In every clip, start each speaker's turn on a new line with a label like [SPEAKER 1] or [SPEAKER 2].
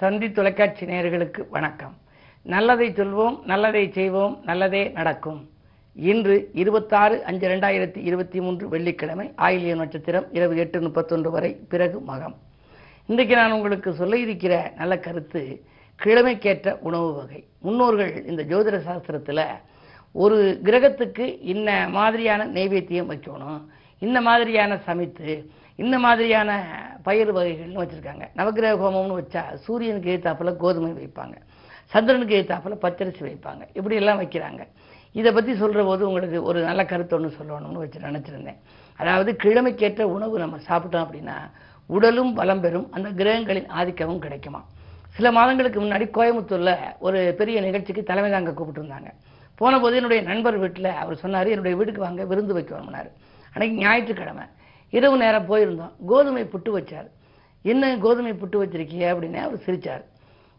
[SPEAKER 1] தந்தி தொலைக்காட்சி நேயர்களுக்கு வணக்கம். நல்லதை சொல்வோம் நல்லதை செய்வோம் நல்லதே நடக்கும். இன்று இருபத்தாறு அஞ்சு ரெண்டாயிரத்தி இருபத்தி மூன்று வெள்ளிக்கிழமை ஆயிலிய நட்சத்திரம் இரவு எட்டு முப்பத்தொன்று வரை பிறகு மகம். இன்றைக்கு நான் உங்களுக்கு சொல்ல இருக்கிற நல்ல கருத்து கிழமைக்கேற்ற உணவு வகை. முன்னோர்கள் இந்த ஜோதிட சாஸ்திரத்தில் ஒரு கிரகத்துக்கு இன்ன மாதிரியான நைவேத்தியம் வைக்கணும் இந்த மாதிரியான சமைத்து இந்த மாதிரியான பயிர் வகைகள்னு வச்சுருக்காங்க. நவக்கிரக ஹோமம்னு வச்சா சூரியனுக்கு எதிர்த்தாப்புல கோதுமை வைப்பாங்க. சந்திரனுக்கு எதிர்த்தாப்புல பச்சரிசி வைப்பாங்க. இப்படியெல்லாம் வைக்கிறாங்க. இதை பற்றி சொல்கிற போது உங்களுக்கு ஒரு நல்ல கருத்து ஒன்று சொல்லணும்னு வச்சு நினச்சிருந்தேன். அதாவது கிழமைக்கேற்ற உணவு நம்ம சாப்பிட்டோம் அப்படின்னா உடலும் பலம் பெறும் அந்த கிரகங்களின் ஆதிக்கமும் கிடைக்குமா? சில மாதங்களுக்கு முன்னாடி கோயம்புத்தூரில் ஒரு பெரிய நிகழ்ச்சிக்கு தலைமை தாங்க கூப்பிட்டுருந்தாங்க. போன போது என்னுடைய நண்பர் வீட்டில் அவர் சொன்னார் என்னுடைய வீட்டுக்கு வாங்க விருந்து வைக்கணும்னாரு. அன்னைக்கு ஞாயிற்றுக்கிழமை. இரவு நேரம் போயிருந்தோம் கோதுமை புட்டு வச்சார். என்ன கோதுமை புட்டு வச்சிருக்கீங்க அப்படின்னு அவர் சிரிச்சார்.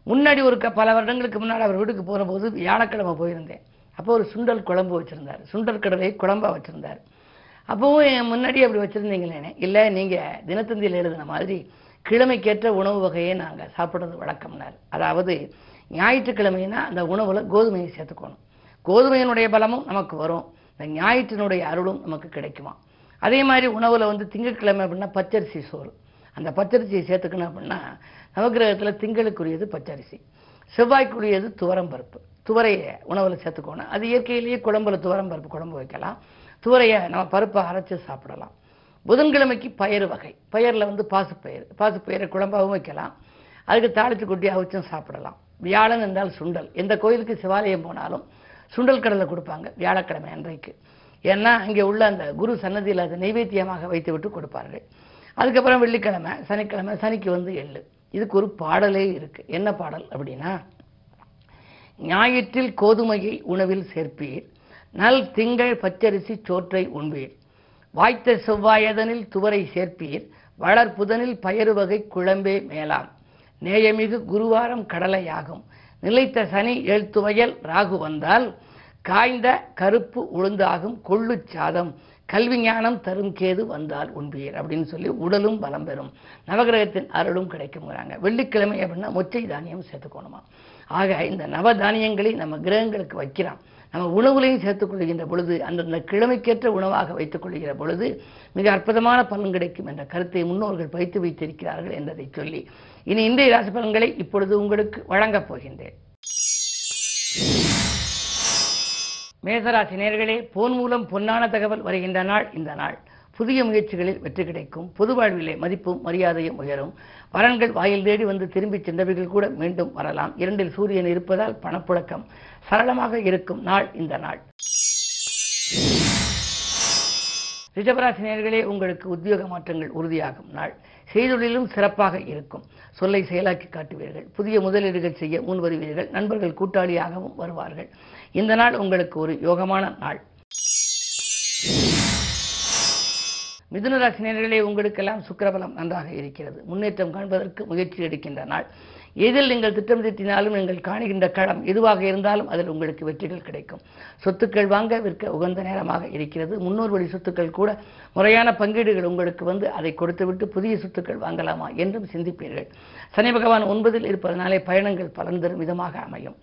[SPEAKER 1] முன்னாடி ஒரு க- பல வருடங்களுக்கு முன்னாடி அவர் வீட்டுக்கு போன போது வியாழக்கிழமை போயிருந்தேன். அப்போ ஒரு சுண்டல் குழம்பு வச்சுருந்தார். சுண்டல் கடலை குழம்பா வச்சுருந்தார். அப்போவும் என் முன்னாடி அப்படி வச்சுருந்தீங்களேனே. இல்லை நீங்கள் தினத்தந்தியில் எழுதின மாதிரி கிழமைக்கேற்ற உணவு வகையை நாங்கள் சாப்பிட்றது வழக்கம்னார். அதாவது ஞாயிற்றுக்கிழமைனா அந்த உணவில் கோதுமையை சேர்த்துக்கணும். கோதுமையினுடைய பலமும் நமக்கு வரும். இந்த ஞாயிற்றினுடைய அருளும் நமக்கு கிடைக்குமா? அதே மாதிரி உணவில் வந்து திங்கட்கிழமை அப்படின்னா பச்சரிசி சோறு. அந்த பச்சரிசியை சேர்த்துக்கணும் அப்படின்னா நவகிரகத்தில் திங்களுக்குரியது பச்சரிசி. செவ்வாய்க்குரியது துவரம் பருப்பு. துவரையை உணவில் சேர்த்துக்கணும். அது இயற்கையிலேயே குழம்புல துவரம் பருப்பு குழம்பு வைக்கலாம். துவரையை நம்ம பருப்பை அரைச்சி சாப்பிடலாம். புதன்கிழமைக்கு பயறு வகை. பயிரில் வந்து பாசுப்பயிறு. பாசுப்பயிரை குழம்பாகவும் வைக்கலாம். அதுக்கு தாளித்து கொட்டி அவிச்சும் சாப்பிடலாம். வியாழன் என்றால் சுண்டல். எந்த கோயிலுக்கு சிவாலயம் போனாலும் சுண்டல் கடலை கொடுப்பாங்க. வியாழக்கிழமை அன்றைக்கு. ஏன்னா அங்கே உள்ள அந்த குரு சன்னதியில் அதை நைவேத்தியமாக வைத்து விட்டு கொடுப்பார்கள். அதுக்கப்புறம் வெள்ளிக்கிழமை சனிக்கிழமை சனிக்கு வந்து எள்ளு. இதுக்கு ஒரு பாடலே இருக்கு. என்ன பாடல் அப்படின்னா ஞாயிற்றில் கோதுமையை உணவில் சேர்ப்பீர் நல் திங்கள் பச்சரிசி சோற்றை உண்பீர் வாய்த்த செவ்வாயதனில் துவரை சேர்ப்பீர் வளர் புதனில் பயறு வகை குழம்பே மேலாம். நேயமிகு குருவாரம் கடலையாகும். நிலைத்த சனி எழுத்துவயல் ராகு வந்தால் காய்ந்த கருப்பு உளுந்தாகும் கொள்ளு சாதம். கல்வி ஞானம் தரும் கேது வந்தால் உண்பீர் அப்படின்னு சொல்லி உடலும் பலம் பெறும். நவகிரகத்தின் அருளும் கிடைக்குங்கிறாங்க வெள்ளிக்கிழமை அப்படின்னா மொச்சை தானியம் சேர்த்துக்கணுமா? ஆக இந்த நவதானியங்களை நம்ம கிரகங்களுக்கு வைக்கிறோம் நம்ம உணவுலையும் சேர்த்துக் கொள்கின்ற பொழுது அந்தந்த கிழமைக்கேற்ற உணவாக வைத்துக் கொள்கிற பொழுது மிக அற்புதமான பலன் கிடைக்கும் என்ற கருத்தை முன்னோர்கள் பயித்து வைத்திருக்கிறார்கள் என்பதை சொல்லி இனி இந்திய ராசி பலன்களை இப்பொழுது உங்களுக்கு வழங்கப் போகின்றேன். மேசராசி நேர்களே போன் மூலம் பொன்னான தகவல் வருகின்ற நாள் இந்த நாள். புதிய முயற்சிகளில் வெற்றி கிடைக்கும். பொது வாழ்விலே மதிப்பும் மரியாதையும் உயரும். வரன்கள் வாயில் தேடி வந்து திரும்பிச் சென்றவர்கள் கூட மீண்டும் வரலாம். இரண்டில் சூரியன் இருப்பதால் பணப்புழக்கம் சரளமாக இருக்கும் நாள் இந்த நாள். ரிஷபராசி நேர்களே உங்களுக்கு உத்தியோக மாற்றங்கள் உறுதியாகும் நாள். செய்தொழிலும் சிறப்பாக இருக்கும். சொல்லை செயலாக்கி காட்டுவீர்கள். புதிய முதலீடுகள் செய்ய முன் வருவீர்கள் நண்பர்கள் கூட்டாளியாகவும் வருவார்கள். இந்த நாள் உங்களுக்கு ஒரு யோகமான நாள். மிதுன ராசி உங்களுக்கெல்லாம் சுக்கிரபலம் நன்றாக இருக்கிறது. முன்னேற்றம் காண்பதற்கு முயற்சி எடுக்கின்ற நாள். எதில் நீங்கள் திட்டம் தீட்டினாலும் நீங்கள் காணுகின்ற களம் எதுவாக இருந்தாலும் அதில் உங்களுக்கு வெற்றிகள் கிடைக்கும். சொத்துக்கள் வாங்க விற்க உகந்த நேரமாக இருக்கிறது. முன்னோர் வழி சொத்துக்கள் கூட முறையான பங்கீடுகள் உங்களுக்கு வந்து அதை கொடுத்துவிட்டு புதிய சொத்துக்கள் வாங்கலாமா என்றும் சிந்திப்பீர்கள். சனி பகவான் ஒன்பதில் இருப்பதனாலே பயணங்கள் பலன் தரும் விதமாக அமையும்.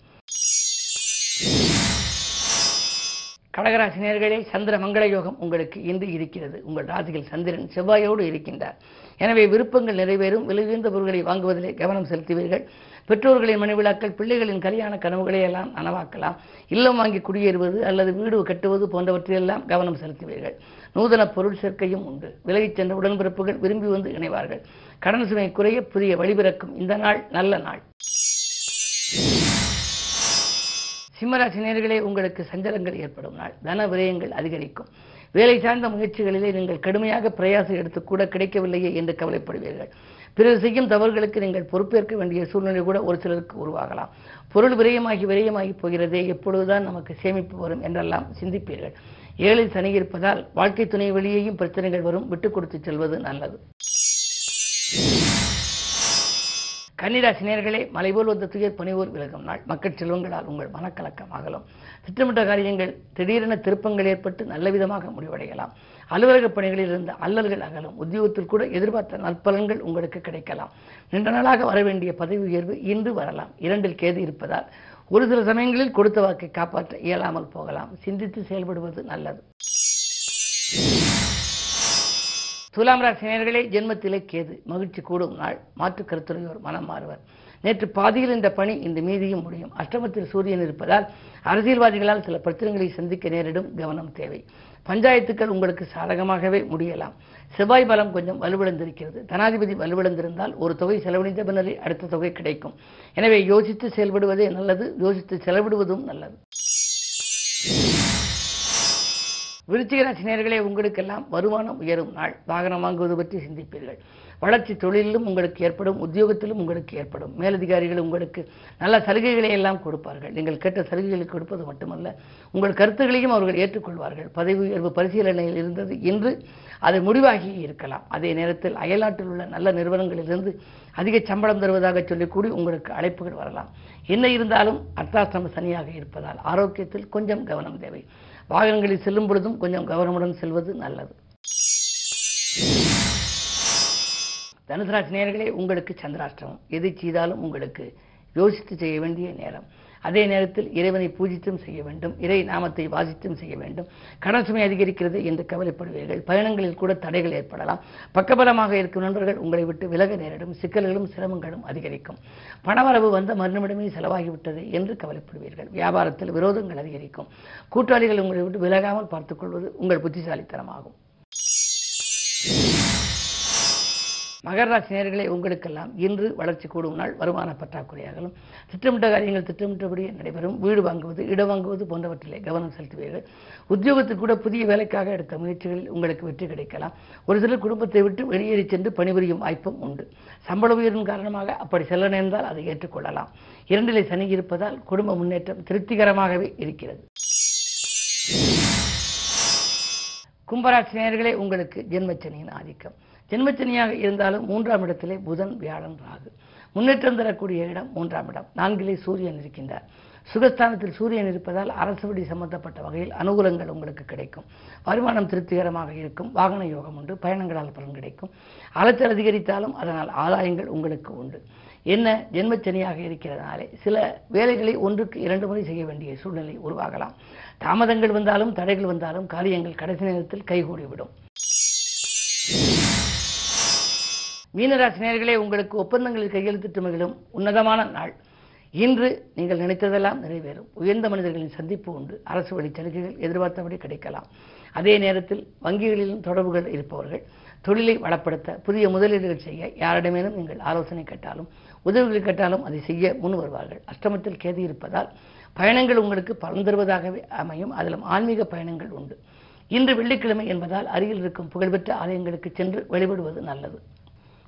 [SPEAKER 1] கடகராசி நேர்களே சந்திர மங்கள யோகம் உங்களுக்கு இன்று இருக்கிறது. உங்கள் ராசியில் சந்திரன் செவ்வாயோடு இருக்கின்றார். எனவே விருப்பங்கள் நிறைவேறும். விலையுயர்ந்த பொருட்களை வாங்குவதிலே கவனம் செலுத்துவீர்கள். பெற்றோர்களின் மனைவிழாக்கள் பிள்ளைகளின் கல்யாண கனவுகளை எல்லாம் நனவாக்கலாம். இல்லம் வாங்கி குடியேறுவது அல்லது வீடு கட்டுவது போன்றவற்றையெல்லாம் கவனம் செலுத்துவீர்கள். நூதன பொருள் சேர்க்கையும் உண்டு. விலகிச் சென்ற உடன்பிறப்புகள் விரும்பி வந்து இணைவார்கள். கடன் சுமை குறைய புதிய வழிபிறக்கும் இந்த நாள் நல்ல நாள். சிம்மராசி நேர்களே உங்களுக்கு சஞ்சலங்கள் ஏற்படும் நாள். தன விரயங்கள் அதிகரிக்கும். வேலை சார்ந்த முயற்சிகளிலே நீங்கள் கடுமையாக பிரயாசம் எடுத்து கூட கிடைக்கவில்லையே என்று கவலைப்படுவீர்கள். பிறர் செய்யும் தவறுகளுக்கு நீங்கள் பொறுப்பேற்க வேண்டிய சூழ்நிலை கூட ஒரு சிலருக்கு உருவாகலாம். பொருள் விரயமாகி விரயமாகி போகிறதே எப்பொழுதுதான் நமக்கு சேமிப்பு வரும் என்றெல்லாம் சிந்திப்பீர்கள். ஏழில் சனி இருப்பதால் வாழ்க்கை துணை வெளியேயும் பிரச்சனைகள் வரும். விட்டுக் கொடுத்து செல்வது நல்லது. கன்னிராசி நேர்களே மலை போல் வந்த துயர் பணிவோர் விலகும் நாள். மக்கள் செல்வங்களால் உங்கள் மனக்கலக்கம் அகலும். திட்டமிட்ட காரியங்கள் திடீரென திருப்பங்கள் ஏற்பட்டு நல்ல விதமாக முடிவடையலாம். அலுவலக பணிகளில் இருந்த அல்லல்கள் அகலும். உத்தியோகத்தில் கூட எதிர்பார்த்த நற்பலன்கள் உங்களுக்கு கிடைக்கலாம். நீண்ட நாளாக வர வேண்டிய பதவி உயர்வு இன்று வரலாம். இரண்டில் கேது இருப்பதால் ஒரு சில சமயங்களில் கொடுத்த வாக்கை காப்பாற்ற இயலாமல் போகலாம். சிந்தித்து செயல்படுவது நல்லது. துலாம் ராசினியர்களே ஜென்மத்திலே கேது மகிழ்ச்சி கூடும் நாள். மாற்று கருத்துரையோர் மனம் மாறுவர். நேற்று பாதியில் இந்த பணி இந்த மீதியும் முடியும். அஷ்டமத்தில் சூரியன் இருப்பதால் அரசியல்வாதிகளால் சில பிரச்சனைகளை சந்திக்க நேரிடும் கவனம் தேவை. பஞ்சாயத்துக்கள் உங்களுக்கு சாதகமாகவே முடியலாம். செவ்வாய் பலம் கொஞ்சம் வலுவிழந்திருக்கிறது. தனாதிபதி வலுவிழந்திருந்தால் ஒரு தொகை செலவழிந்த பின்னரே அடுத்த தொகை கிடைக்கும். எனவே யோசித்து செயல்படுவதே நல்லது. யோசித்து செலவிடுவதும் நல்லது. விருச்சிக ராசினியர்களே உங்களுக்கெல்லாம் வருமானம் உயரும் நாள். வாகனம் வாங்குவது பற்றி சிந்திப்பீர்கள். வளர்ச்சி தொழிலிலும் உங்களுக்கு ஏற்படும் உத்தியோகத்திலும் உங்களுக்கு ஏற்படும். மேலதிகாரிகள் உங்களுக்கு நல்ல சலுகைகளை எல்லாம் கொடுப்பார்கள். நீங்கள் கேட்ட சலுகைகளை கொடுப்பது மட்டுமல்ல உங்கள் கருத்துக்களையும் அவர்கள் ஏற்றுக்கொள்வார்கள். பதவி உயர்வு பரிசீலனையில் இருந்தது இன்று அது முடிவாகி இருக்கலாம். அதே நேரத்தில் அயல்நாட்டில் உள்ள நல்ல நிறுவனங்களிலிருந்து அதிக சம்பளம் தருவதாக சொல்லிக்கூடி உங்களுக்கு அழைப்புகள் வரலாம். என்ன இருந்தாலும் அர்த்தாசிரம சனியாக இருப்பதால் ஆரோக்கியத்தில் கொஞ்சம் கவனம் தேவை. வாகனங்களில் செல்லும் பொழுதும் கொஞ்சம் கவனமுடன் செல்வது நல்லது. தனுசு ராசி நேர்களே உங்களுக்கு சந்திராஷ்டிரமம் எது செய்தாலும் உங்களுக்கு யோசித்து செய்ய வேண்டிய நேரம். அதே நேரத்தில் இறைவனை பூஜித்தும் செய்ய வேண்டும் இறை நாமத்தை வாசித்தும் செய்ய வேண்டும். கடன் சுமை அதிகரிக்கிறது என்று கவலைப்படுவீர்கள். பயணங்களில் கூட தடைகள் ஏற்படலாம். பக்கபலமாக இருக்கும் நண்பர்கள் உங்களை விட்டு விலக நேரிடும். சிக்கல்களும் சிரமங்களும் அதிகரிக்கும். பணவரவு வந்த மறுநிமிடமே செலவாகிவிட்டது என்று கவலைப்படுவீர்கள். வியாபாரத்தில் விரோதங்கள் அதிகரிக்கும். கூட்டாளிகள் உங்களை விட்டு விலகாமல் பார்த்துக்கொள்வது உங்கள் புத்திசாலித்தனமாகும். மகர ராசி உங்களுக்கெல்லாம் இன்று வளர்ச்சி கூடும் நாள். வருமான பற்றாக்குறையாகலும் திட்டமிட்ட காரியங்கள் திட்டமிட்டபடியே நடைபெறும். வீடு வாங்குவது இடம் வாங்குவது போன்றவற்றிலே கவனம் செலுத்துவீர்கள். உத்தியோகத்தில் கூட புதிய வேலைக்காக எடுத்த முயற்சிகளில் உங்களுக்கு வெற்றி கிடைக்கலாம். ஒரு சிலர் குடும்பத்தை விட்டு வெளியேறி சென்று பணிபுரியும் வாய்ப்பும் உண்டு. சம்பள உயர்வின் காரணமாக அப்படி செல்ல நேர்ந்தால் அதை ஏற்றுக்கொள்ளலாம். இரண்டிலே சனி இருப்பதால் குடும்ப முன்னேற்றம் திருப்திகரமாகவே இருக்கிறது. கும்பராசி நேயர்களே உங்களுக்கு ஜென்மச்சனியின் ஆதிக்கம். ஜென்மச்சனியாக இருந்தாலும் மூன்றாம் இடத்திலே புதன் வியாழன் ராகு. முன்னேற்றம் தரக்கூடிய இடம் மூன்றாம் இடம். நான்கிலே சூரியன் இருக்கின்றார். சுகஸ்தானத்தில் சூரியன் இருப்பதால் அரசுபடி சம்பந்தப்பட்ட வகையில் அனுகூலங்கள் உங்களுக்கு கிடைக்கும். வருமானம் திருப்திகரமாக இருக்கும். வாகன யோகம் உண்டு. பயணங்களால் பலன் கிடைக்கும். அலைச்சல் அதிகரித்தாலும் அதனால் ஆதாயங்கள் உங்களுக்கு உண்டு. என்ன? ஜென்மச்சனியாக இருக்கிறதுனாலே சில வேலைகளை ஒன்றுக்கு இரண்டு முறை செய்ய வேண்டிய சூழ்நிலை உருவாகலாம். தாமதங்கள் வந்தாலும் தடைகள் வந்தாலும் காரியங்கள் கடைசி நேரத்தில் கைகூடிவிடும். மீனராசி நேர்களே உங்களுக்கு ஒப்பந்தங்களில் கையெழுத்திட்டு மகிழும் உன்னதமான நாள். இன்று நீங்கள் நினைத்ததெல்லாம் நிறைவேறும். உயர்ந்த மனிதர்களின் சந்திப்பு உண்டு. அரசு வழி சலுகைகள் எதிர்பார்த்தபடி கிடைக்கலாம். அதே நேரத்தில் வங்கிகளிலும் தொடர்புகள் இருப்பவர்கள். தொழிலை வளப்படுத்த புதிய முதலீடுகள் செய்ய யாரிடமேனும் நீங்கள் ஆலோசனை கேட்டாலும் உதவிகள் கேட்டாலும் அதை செய்ய முன் வருவார்கள். அஷ்டமத்தில் கேது இருப்பதால் பயணங்கள் உங்களுக்கு பலன் தருவதாகவே அமையும். அதிலும் ஆன்மீக பயணங்கள் உண்டு. இன்று வெள்ளிக்கிழமை என்பதால் அருகில் இருக்கும் புகழ்பெற்ற ஆலயங்களுக்கு சென்று வழிபடுவது நல்லது.